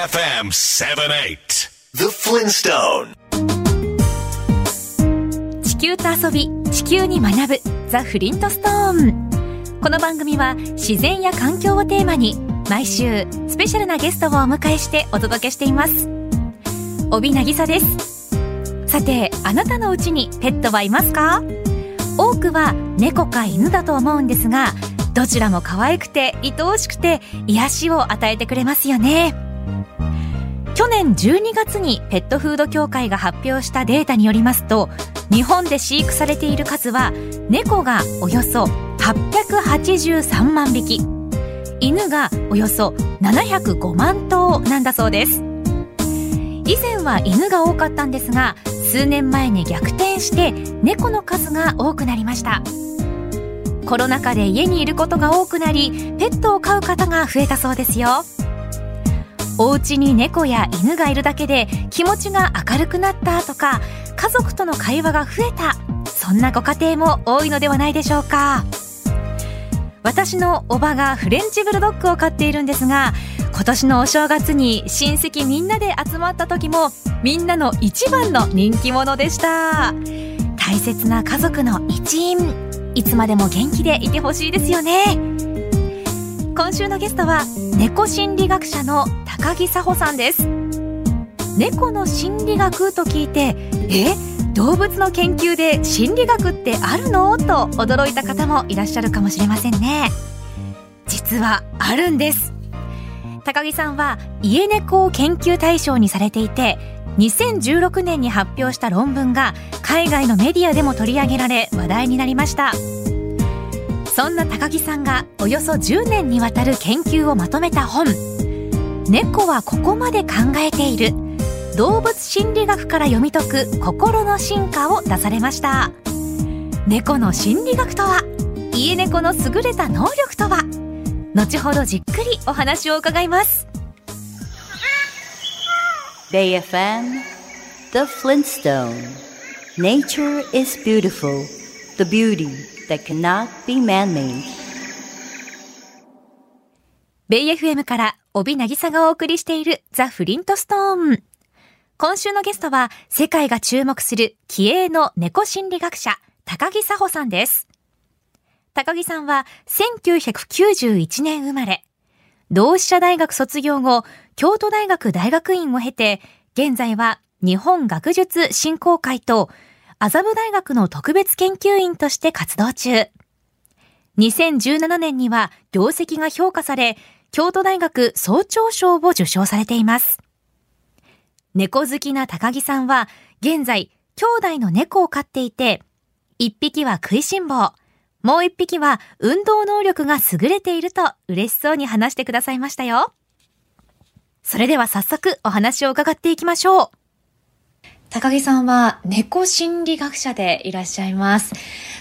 FM 78 The Flintstone. 地球と遊び地球に学ぶザ・フリントストーンこの番組は自然や環境をテーマに毎週スペシャルなゲストをお迎えしてお届けしています。帯渚です。さてあなたのうちにペットはいますか？多くは猫か犬だと思うんですがどちらも可愛くて愛おしくて癒しを与えてくれますよね去年12月にペットフード協会が発表したデータによりますと日本で飼育されている数は猫がおよそ883万匹犬がおよそ705万頭なんだそうです。以前は犬が多かったんですが数年前に逆転して猫の数が多くなりました。コロナ禍で家にいることが多くなりペットを飼う方が増えたそうですよ。お家に猫や犬がいるだけで気持ちが明るくなったとか家族との会話が増えた。そんなご家庭も多いのではないでしょうか。私のおばがフレンチブルドッグを飼っているんですが今年のお正月に親戚みんなで集まった時もみんなの一番の人気者でした。大切な家族の一員。いつまでも元気でいてほしいですよね。今週のゲストは猫心理学者の高木佐穂さんです。猫の心理学と聞いてえ動物の研究で心理学ってあるの？と驚いた方もいらっしゃるかもしれませんね。実はあるんです。高木さんは家猫を研究対象にされていて2016年に発表した論文が海外のメディアでも取り上げられ話題になりました。そんな高木さんがおよそ10年にわたる研究をまとめた本「猫はここまで考えている」動物心理学から読み解く心の進化を出されました。猫の心理学とは家猫の優れた能力とは。後ほどじっくりお話を伺います。BayFM The Flintstone. Nature is beautiful The beauty that cannot be man-made. ベイ FM から帯渚がお送りしているザ・フリントストーン今週のゲストは世界が注目する気鋭の猫心理学者高木佐穂さんです高木さんは1991年生まれ同志社大学卒業後、京都大学大学院を経て、現在は日本学術振興会と麻布大学の特別研究員として活動中。2017年には業績が評価され、京都大学総長賞を受賞されています。猫好きな高木さんは、現在、兄弟の猫を飼っていて、一匹は食いしん坊、もう一匹は運動能力が優れていると嬉しそうに話してくださいましたよ。それでは早速お話を伺っていきましょう。高木さんは猫心理学者でいらっしゃいます。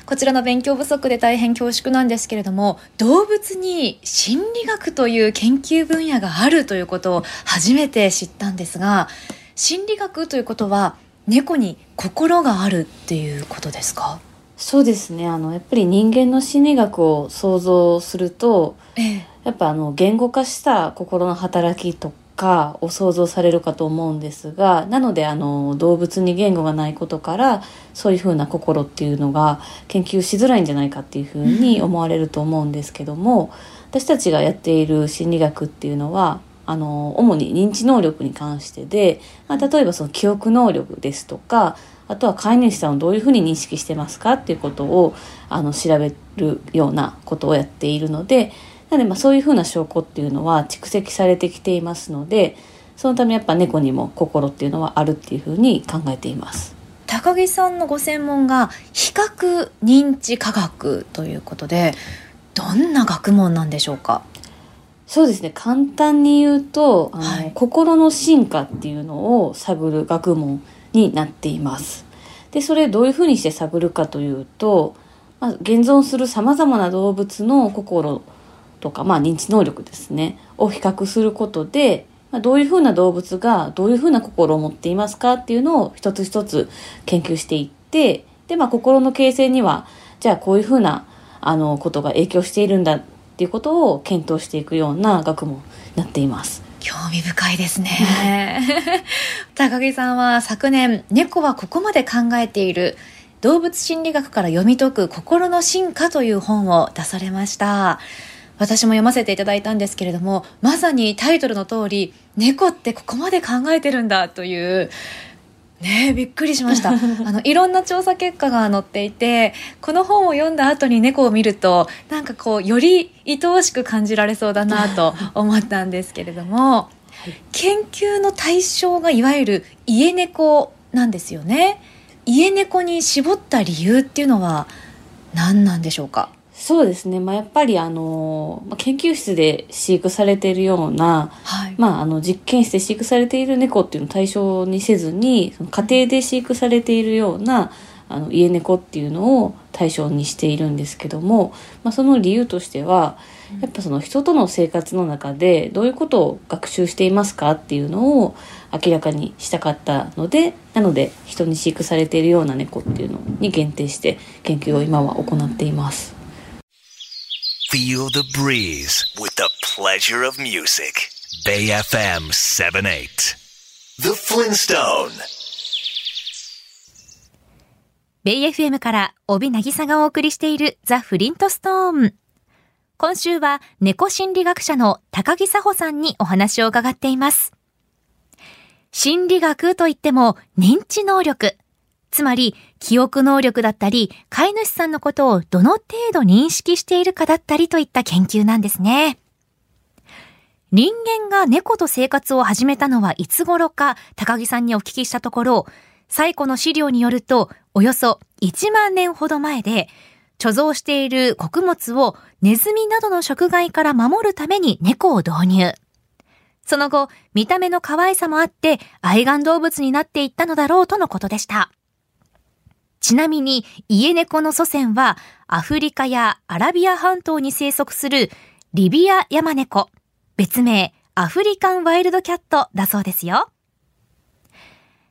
こちらの勉強不足で大変恐縮なんですけれども、動物に心理学という研究分野があるということを初めて知ったんですが、心理学ということは猫に心があるっていうことですか？そうですね。あのやっぱり人間の心理学を想像すると、ええ、やっぱあの言語化した心の働きとかを想像されるかと思うんですがなのであの動物に言語がないことからそういうふうな心っていうのが研究しづらいんじゃないかっていうふうに思われると思うんですけども、私たちがやっている心理学っていうのはあの主に認知能力に関してで、まあ、例えばその記憶能力ですとかあとは飼い主さんをどういうふうに認識してますかっていうことをあの調べるようなことをやっているのでなのでまあそういうふうな証拠っていうのは蓄積されてきていますのでそのためやっぱ猫にも心っていうのはあるっていうふうに考えています。高木さんのご専門が比較認知科学ということでどんな学問なんでしょうか？そうですね簡単に言うとあの、はい、心の進化っていうのを探る学問になっています。で、それどういうふうにして探るかというと、まあ、現存する様々な動物の心とか、まあ、認知能力ですね、を比較することで、まあ、どういうふうな動物がどういうふうな心を持っていますかっていうのを一つ一つ研究していって、で、まあ、心の形成には、じゃあこういうふうな、あの、ことが影響しているんだっていうことを検討していくような学問になっています。興味深いですね。高木さんは昨年、猫はここまで考えている動物心理学から読み解く心の進化という本を出されました。私も読ませていただいたんですけれども、まさにタイトルの通り、猫ってここまで考えてるんだというねびっくりしました。あのいろんな調査結果が載っていてこの本を読んだ後に猫を見るとなんかこうより愛おしく感じられそうだなと思ったんですけれども、研究の対象がい。わゆる家猫なんですよね家猫に絞った理由っていうのは何なんでしょうかそうですね、まあ、やっぱりあの、まあ、研究室で飼育されているような、はい、まあ、あの実験室で飼育されている猫っていうのを対象にせずにその家庭で飼育されているようなあの家猫っていうのを対象にしているんですけども、まあ、その理由としてはやっぱその人との生活の中でどういうことを学習していますかっていうのを明らかにしたかったのでなので人に飼育されているような猫っていうのに限定して研究を今は行っています。Feel the breeze with the pleasure of music. Bay FM 78. The Flintstone. ベイ FM から帯渚がお送りしているザ・フリントストーン。今週は猫心理学者の高木佐穂さんにお話を伺っています。心理学といっても認知能力、つまり、記憶能力だったり、飼い主さんのことをどの程度認識しているかだったりといった研究なんですね。人間が猫と生活を始めたのはいつ頃か、高木さんにお聞きしたところ、最古の資料によると、およそ1万年ほど前で、貯蔵している穀物をネズミなどの食害から守るために猫を導入。その後、見た目の可愛さもあって愛玩動物になっていったのだろうとのことでした。ちなみに、家猫の祖先は、アフリカやアラビア半島に生息するリビアヤマネコ、別名アフリカンワイルドキャットだそうですよ。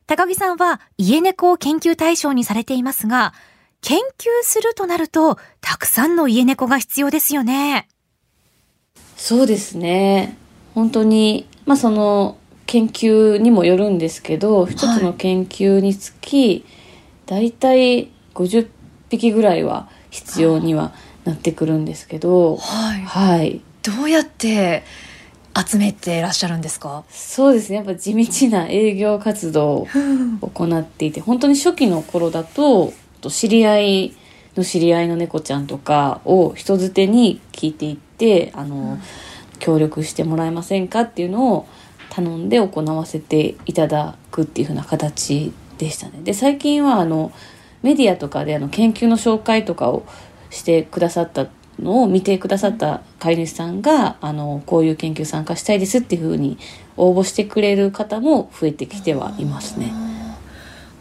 高木さんは家猫を研究対象にされていますが、研究するとなると、たくさんの家猫が必要ですよね。そうですね。本当に、まあその研究にもよるんですけど、一つの研究につき、はい大体50匹ぐらいは必要にはなってくるんですけど、はい、はい、どうやって集めていらっしゃるんですか？そうですね。やっぱ地道な営業活動を行っていて本当に初期の頃だと知り合いの知り合いの猫ちゃんとかを人づてに聞いていってあの、うん、協力してもらえませんかっていうのを頼んで行わせていただくっていうふうな形でしたね。で最近はあのメディアとかであの研究の紹介とかをしてくださったのを見てくださった飼い主さんがあのこういう研究参加したいですっていうふうに応募してくれる方も増えてきてはいますね。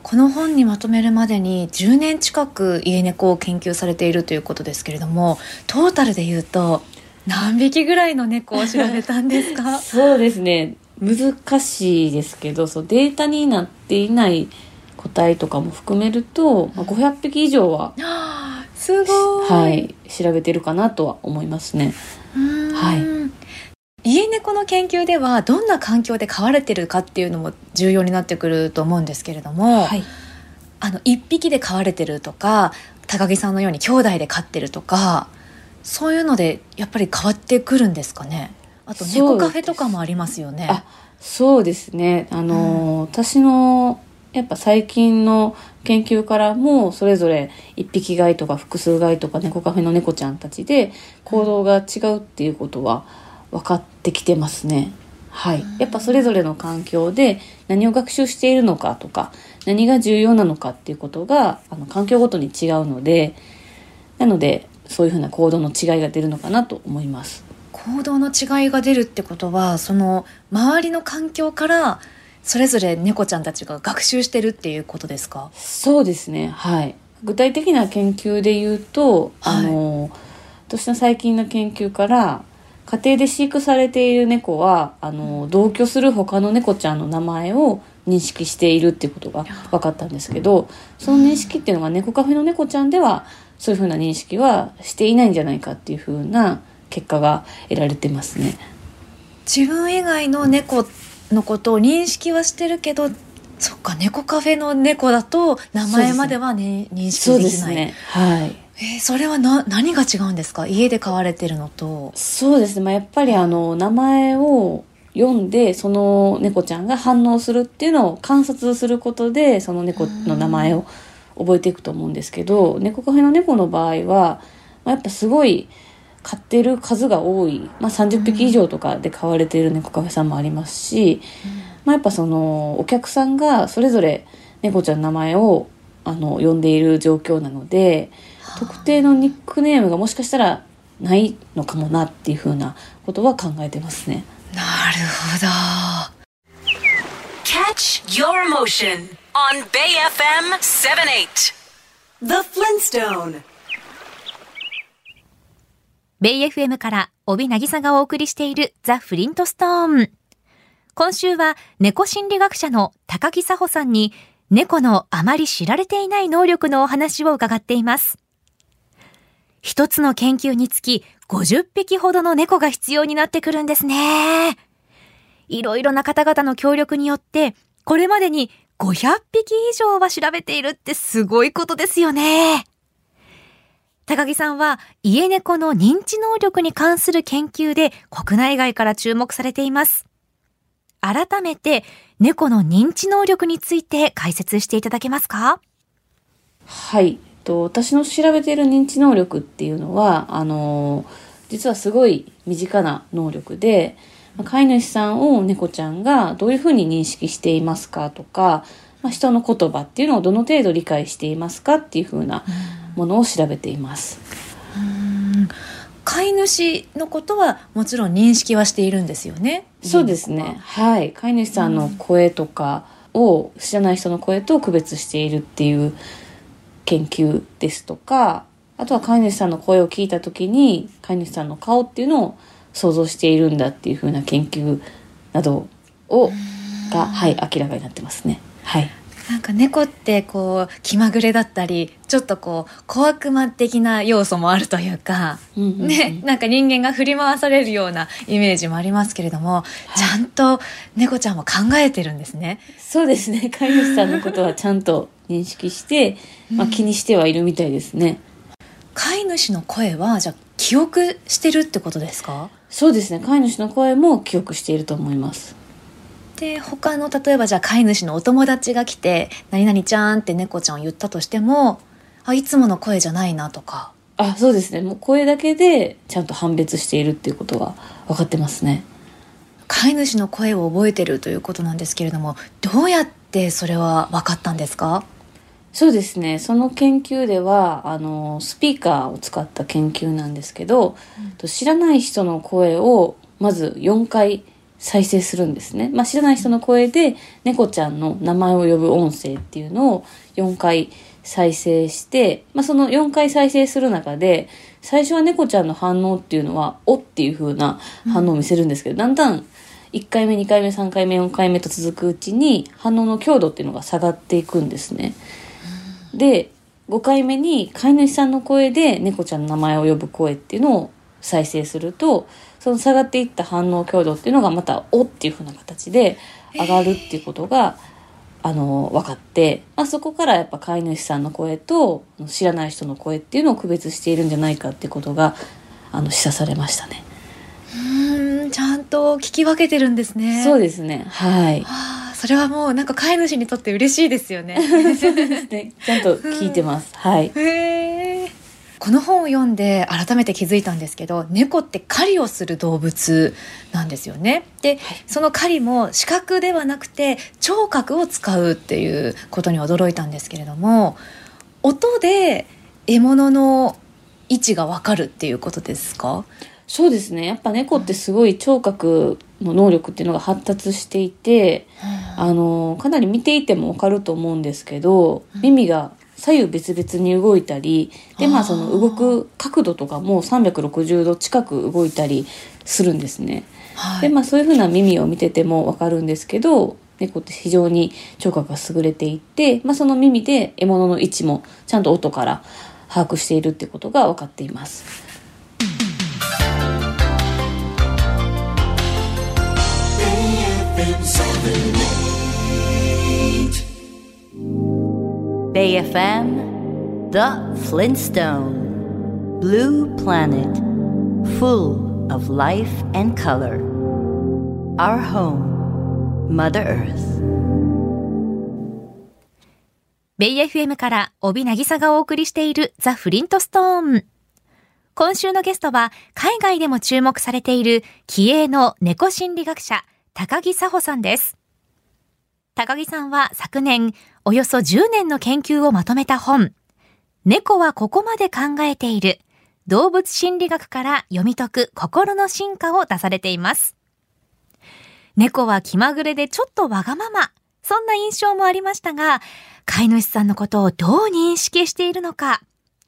この本にまとめるまでに10年近く家猫を研究されているということですけれどもトータルで言うと何匹ぐらいの猫を調べたんですか？そうですね難しいですけどそうデータになっていない個体とかも含めると、まあ、500匹以上は すごい、はい、調べてるかなとは思いますね。はい、家猫の研究ではどんな環境で飼われてるかっていうのも重要になってくると思うんですけれども、はい、あの1匹で飼われてるとか高木さんのように兄弟で飼ってるとかそういうのでやっぱり変わってくるんですかね。あと猫カフェとかもありますよね。そうですね。あの、うん、私のやっぱ最近の研究からもそれぞれ一匹飼いとか複数飼いとか猫カフェの猫ちゃんたちで行動が違うっていうことは分かってきてますね。はい、やっぱそれぞれの環境で何を学習しているのかとか何が重要なのかっていうことがあの環境ごとに違うのでなのでそういうふうな行動の違いが出るのかなと思います。行動の違いが出るってことはその周りの環境からそれぞれ猫ちゃんたちが学習してるっていうことですか？そうですね。はい。具体的な研究で言うと、はい、あの私の最近の研究から家庭で飼育されている猫はあの同居する他の猫ちゃんの名前を認識しているっていうことが分かったんですけどその認識っていうのが猫カフェの猫ちゃんではそういうふうな認識はしていないんじゃないかっていうふうな結果が得られてますね。自分以外の猫のことを認識はしてるけどそっか猫カフェの猫だと名前までは、ね、認識できない、ね、はい。えー、それはな何が違うんですか？家で飼われてるのと。そうですね、まあ、やっぱりあの名前を読んでその猫ちゃんが反応するっていうのを観察することでその猫の名前を覚えていくと思うんですけど猫カフェの猫の場合は、まあ、やっぱすごい飼ってる数が多い、まあ、30匹以上とかで飼われている猫カフェさんもありますし、まあ、やっぱそのお客さんがそれぞれ猫ちゃんの名前をあの呼んでいる状況なので特定のニックネームがもしかしたらないのかもなっていうふうなことは考えてますね。なるほど。Catch your emotion on Bay FM 78 The Flintstone ベイ FM から帯渚がお送りしているザ・フリントストーン。今週は猫心理学者の高木佐穂さんに猫のあまり知られていない能力のお話を伺っています。一つの研究につき50匹ほどの猫が必要になってくるんですね。いろいろな方々の協力によって、これまでに500匹以上は調べているってすごいことですよね。高木さんは家猫の認知能力に関する研究で国内外から注目されています。改めて猫の認知能力について解説していただけますか？はい。と私の調べている認知能力っていうのはあの実はすごい身近な能力で飼い主さんを猫ちゃんがどういうふうに認識していますかとか、まあ、人の言葉っていうのをどの程度理解していますかっていうふうなものを調べています。飼い主のことはもちろん認識はしているんですよね。そうですね。はい。飼い主さんの声とかを知らない人の声と区別しているっていう研究ですとか、あとは飼い主さんの声を聞いた時に飼い主さんの顔っていうのを想像しているんだっていうふうな研究などをが、はい、明らかになってますね。はい。なんか猫ってこう気まぐれだったりちょっとこう小悪魔的な要素もあるというか、うんうんうん、ね、なんか人間が振り回されるようなイメージもありますけれども、はい、ちゃんと猫ちゃんも考えてるんですね。そうですね。飼い主さんのことはちゃんと認識して、まあ、気にしてはいるみたいですね。飼い主の声はじゃ記憶してるってことですか？そうですね。飼い主の声も記憶していると思いますで他の例えばじゃあ飼い主のお友達が来て「何々ちゃん」って猫ちゃんを言ったとしてもあいつもの声じゃないなとか。あそうですね。もう声だけでちゃんと判別しているっていうことは分かってますね。飼い主の声を覚えてるということなんですけれどもどうやってそれは分かったんですか？そうですね。その研究ではあのスピーカーを使った研究なんですけど、うん、知らない人の声をまず4回再生するんですね、まあ、知らない人の声で猫ちゃんの名前を呼ぶ音声っていうのを4回再生して、まあ、その4回再生する中で最初は猫ちゃんの反応っていうのは「お」っていう風な反応を見せるんですけど、うん、だんだん1回目2回目3回目4回目と続くうちに反応の強度っていうのが下がっていくんですね。で5回目に飼い主さんの声で猫ちゃんの名前を呼ぶ声っていうのを再生するとその下がっていった反応強度っていうのがまた「お」っていうふうな形で上がるっていうことが、あの分かって、まあ、そこからやっぱ飼い主さんの声と知らない人の声っていうのを区別しているんじゃないかっていうことがあの示唆されましたね。うんちゃんと聞き分けてるんですね。そうですねはい。はあそれはもうなんか飼い主にとって嬉しいですよね。そうですね。ちゃんと聞いてます。うん、はい。この本を読んで改めて気づいたんですけど猫って狩りをする動物なんですよね。で、はい、その狩りも視覚ではなくて聴覚を使うっていうことに驚いたんですけれども音で獲物の位置がわかるっていうことですか？そうですね。やっぱ猫ってすごい聴覚の能力っていうのが発達していて、うん、あのかなり見ていても分かると思うんですけど、耳が左右別々に動いたりでまあその動く角度とかも360度近く動いたりするんですね。はい、でまあそういうふうな耳を見てても分かるんですけど猫って非常に聴覚が優れていて、まあ、その耳で獲物の位置もちゃんと音から把握しているってことが分かっています。Bay FM The Flintstone Blue Planet Full of life and color Our home Mother Earth ベイ FM から帯渚がお送りしているザ・フリントストーン。今週のゲストは海外でも注目されている気鋭の猫心理学者高木佐穂さんです。高木さんは昨年およそ10年の研究をまとめた本猫はここまで考えている動物心理学から読み解く心の進化を出されています。猫は気まぐれでちょっとわがまま。そんな印象もありましたが、飼い主さんのことをどう認識しているのか、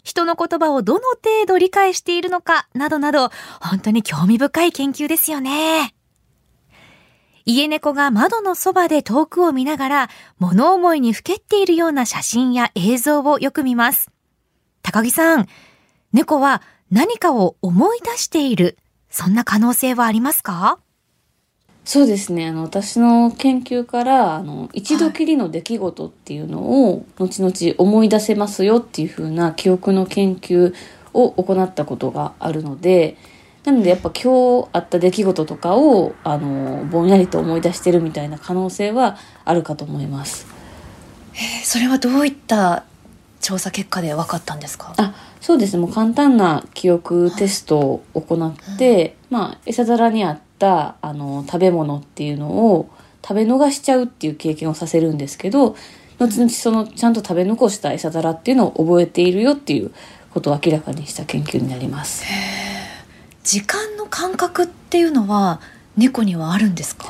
人の言葉をどの程度理解しているのか、などなど、本当に興味深い研究ですよね。家猫が窓のそばで遠くを見ながら、物思いにふけっているような写真や映像をよく見ます。高木さん、猫は何かを思い出している、そんな可能性はありますか？そうですね。あの、私の研究から、あの、一度きりの出来事っていうのを、後々思い出せますよっていうふうな記憶の研究を行ったことがあるので、なのでやっぱ今日あった出来事とかを、あの、ぼんやりと思い出してるみたいな可能性はあるかと思います。えー、それはどういった調査結果で分かったんですか？あそうですねもう簡単な記憶テストを行って、うん、まあ餌皿にあったあの食べ物っていうのを食べ逃しちゃうっていう経験をさせるんですけど後々そのちゃんと食べ残した餌皿っていうのを覚えているよっていうことを明らかにした研究になります。時間の感覚っていうのは猫にはあるんですか？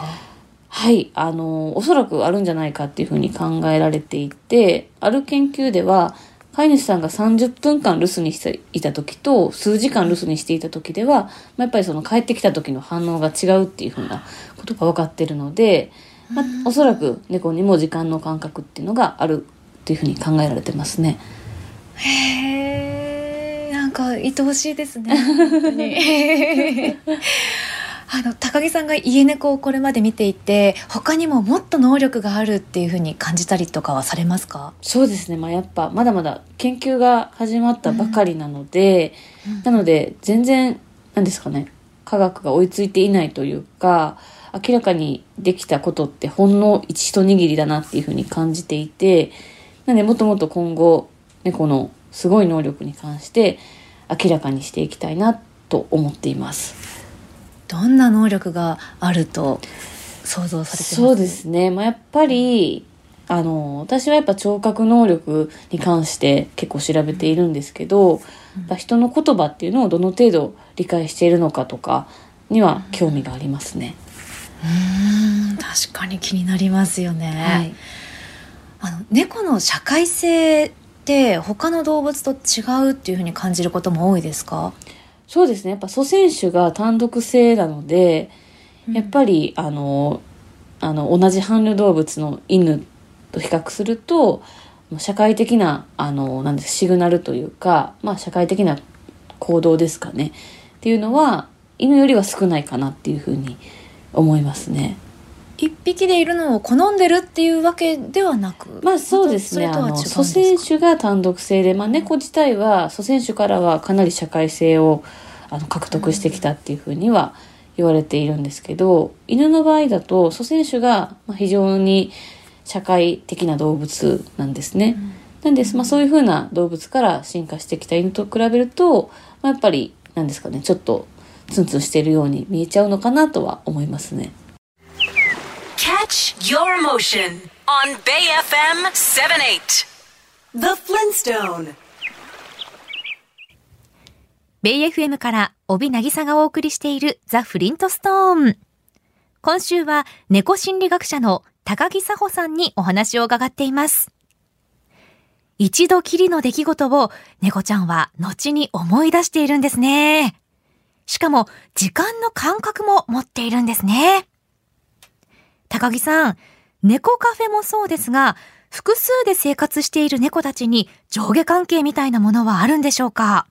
はいあのおそらくあるんじゃないかっていうふうに考えられていてある研究では飼い主さんが30分間留守にしていた時と数時間留守にしていた時では、まあ、やっぱりその帰ってきた時の反応が違うっていうふうなことが分かってるので、まあ、おそらく猫にも時間の感覚っていうのがあるっていうふうに考えられてますね。へえんか愛おしいですね。本当に。あの高木さんが家猫をこれまで見ていて他にももっと能力があるっていうふうに感じたりとかはされますか？そうですね、まあ、やっぱまだまだ研究が始まったばかりなので、うん、なので全然何ですかね。科学が追いついていないというか明らかにできたことってほんの一握りだなっていうふうに感じていてなのでもっともっと今後猫のすごい能力に関して明らかにしていきたいなと思っています。どんな能力があると想像されてます？そうですね、まあ、やっぱりあの私はやっぱ聴覚能力に関して結構調べているんですけど、うん、人の言葉っていうのをどの程度理解しているのかとかには興味がありますね。うん確かに気になりますよね。はい、あの猫の社会性って他の動物と違うっていうふうに感じることも多いですか？そうですね。やっぱ祖先種が単独性なので、やっぱり、あの、あの、同じ伴侶動物の犬と比較すると、社会的な、あの、なんです、シグナルというか、まあ、社会的な行動ですかね。っていうのは、犬よりは少ないかなっていうふうに思いますね。一匹でいるのを好んでるっていうわけではなくまあそうですねあの祖先種が単独性で、まあ、猫自体は祖先種からはかなり社会性をあの獲得してきたっていうふうには言われているんですけど犬の場合だと祖先種が非常に社会的な動物なんですね。なんです、まあ、そういうふうな動物から進化してきた犬と比べると、まあ、やっぱり何ですかねちょっとツンツンしているように見えちゃうのかなとは思いますね。Catch your motion on Bay FM 78. The Flintstone. ベイ FM から帯渚がお送りしているザ・フリントストーン。今週は猫心理学者の高木佐穂さんにお話を伺っています。一度きりの出来事を猫ちゃんは後に思い出しているんですね。しかも時間の感覚も持っているんですね。高木さん、猫カフェもそうですが、複数で生活している猫たちに上下関係みたいなものはあるんでしょうか？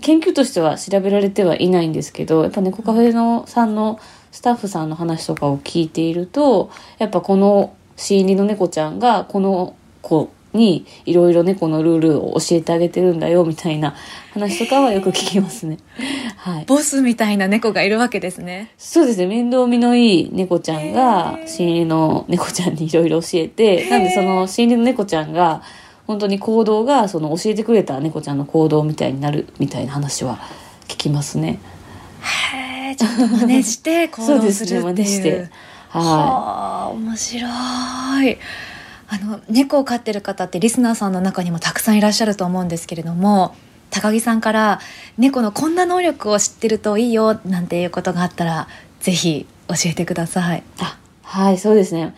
研究としては調べられてはいないんですけど、やっぱ猫カフェのさんのスタッフさんの話とかを聞いているとやっぱこの新入りの猫ちゃんがこの子にいろいろ猫のルールを教えてあげてるんだよみたいな話とかはよく聞きますね。はい。ボスみたいな猫がいるわけですね。そうですね。面倒見のいい猫ちゃんが新入りの猫ちゃんにいろいろ教えて、なんでその新入りの猫ちゃんが本当に行動がその教えてくれた猫ちゃんの行動みたいになるみたいな話は聞きますね。へえ、ちょっと真似して行動するっていう。そうですね、真似して。はい。面白い。あの猫を飼ってる方ってリスナーさんの中にもたくさんいらっしゃると思うんですけれども高木さんから猫のこんな能力を知ってるといいよなんていうことがあったらぜひ教えてください。あはいそうですね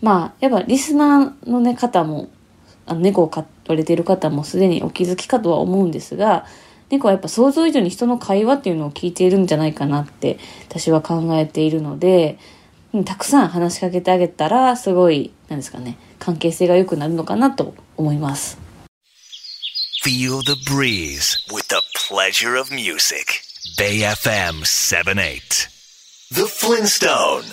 まあやっぱリスナーの、ね、方もあの猫を飼われている方もすでにお気づきかとは思うんですが猫はやっぱ想像以上に人の会話っていうのを聞いているんじゃないかなって私は考えているのでたくさん話しかけてあげたらすごいなんですかね関係性が良くなるのかなと思います。Feel the breeze with the pleasure of music. Bay FM 78. The Flintstone.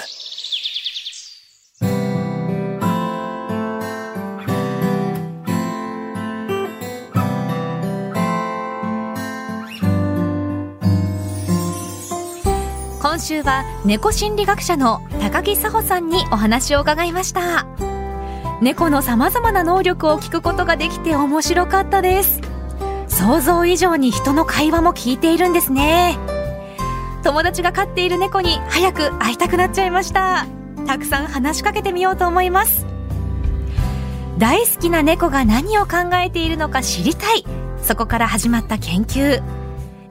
今週は猫心理学者の高木佐穂さんにお話を伺いました猫の様々な能力を聞くことができて面白かったです。想像以上に人の会話も聞いているんですね。友達が飼っている猫に早く会いたくなっちゃいました。たくさん話しかけてみようと思います。大好きな猫が何を考えているのか知りたい。そこから始まった研究。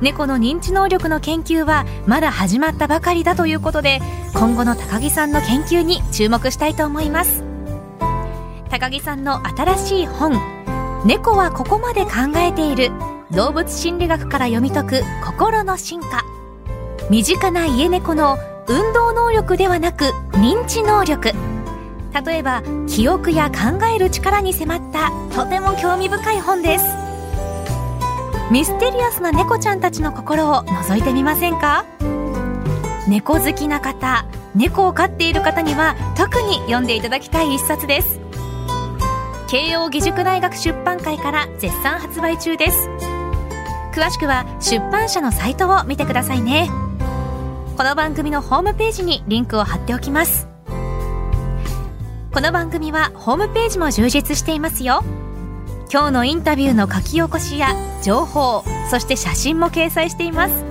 猫の認知能力の研究はまだ始まったばかりだということで今後の高木さんの研究に注目したいと思います。高木さんの新しい本「猫はここまで考えている。動物心理学から読み解く。心の進化」身近な家猫の運動能力ではなく認知能力。例えば記憶や考える力に迫ったとても興味深い本です。ミステリアスな猫ちゃんたちの心を覗いてみませんか？猫好きな方猫を飼っている方には特に読んでいただきたい一冊です。慶應義塾大学出版会から絶賛発売中です。詳しくは出版社のサイトを見てくださいね。この番組のホームページにリンクを貼っておきます。この番組はホームページも充実していますよ。今日のインタビューの書き起こしや情報そして写真も掲載しています。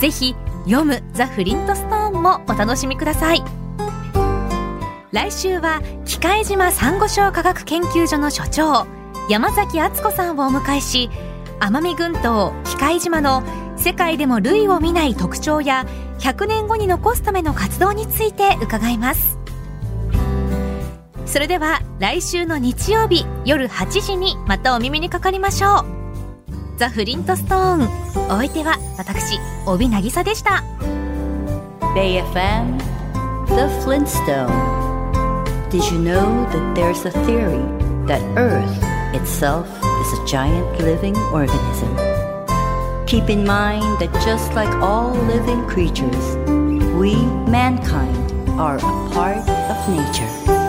ぜひ読むザ・フリントストーンもお楽しみください。来週は機械島サンゴ礁科学研究所の所長山崎敦子さんをお迎えし奄美群島機械島の世界でも類を見ない特徴や100年後に残すための活動について伺います。それでは来週の日曜日夜8時にまたお耳にかかりましょう。ザ・フリントストーン。お相手は私帯渚でした。BFM The Flintstone Did you know that there's a theory that Earth itself is a giant living organism? Keep in mind that just like all living creatures, we, mankind, are a part of nature.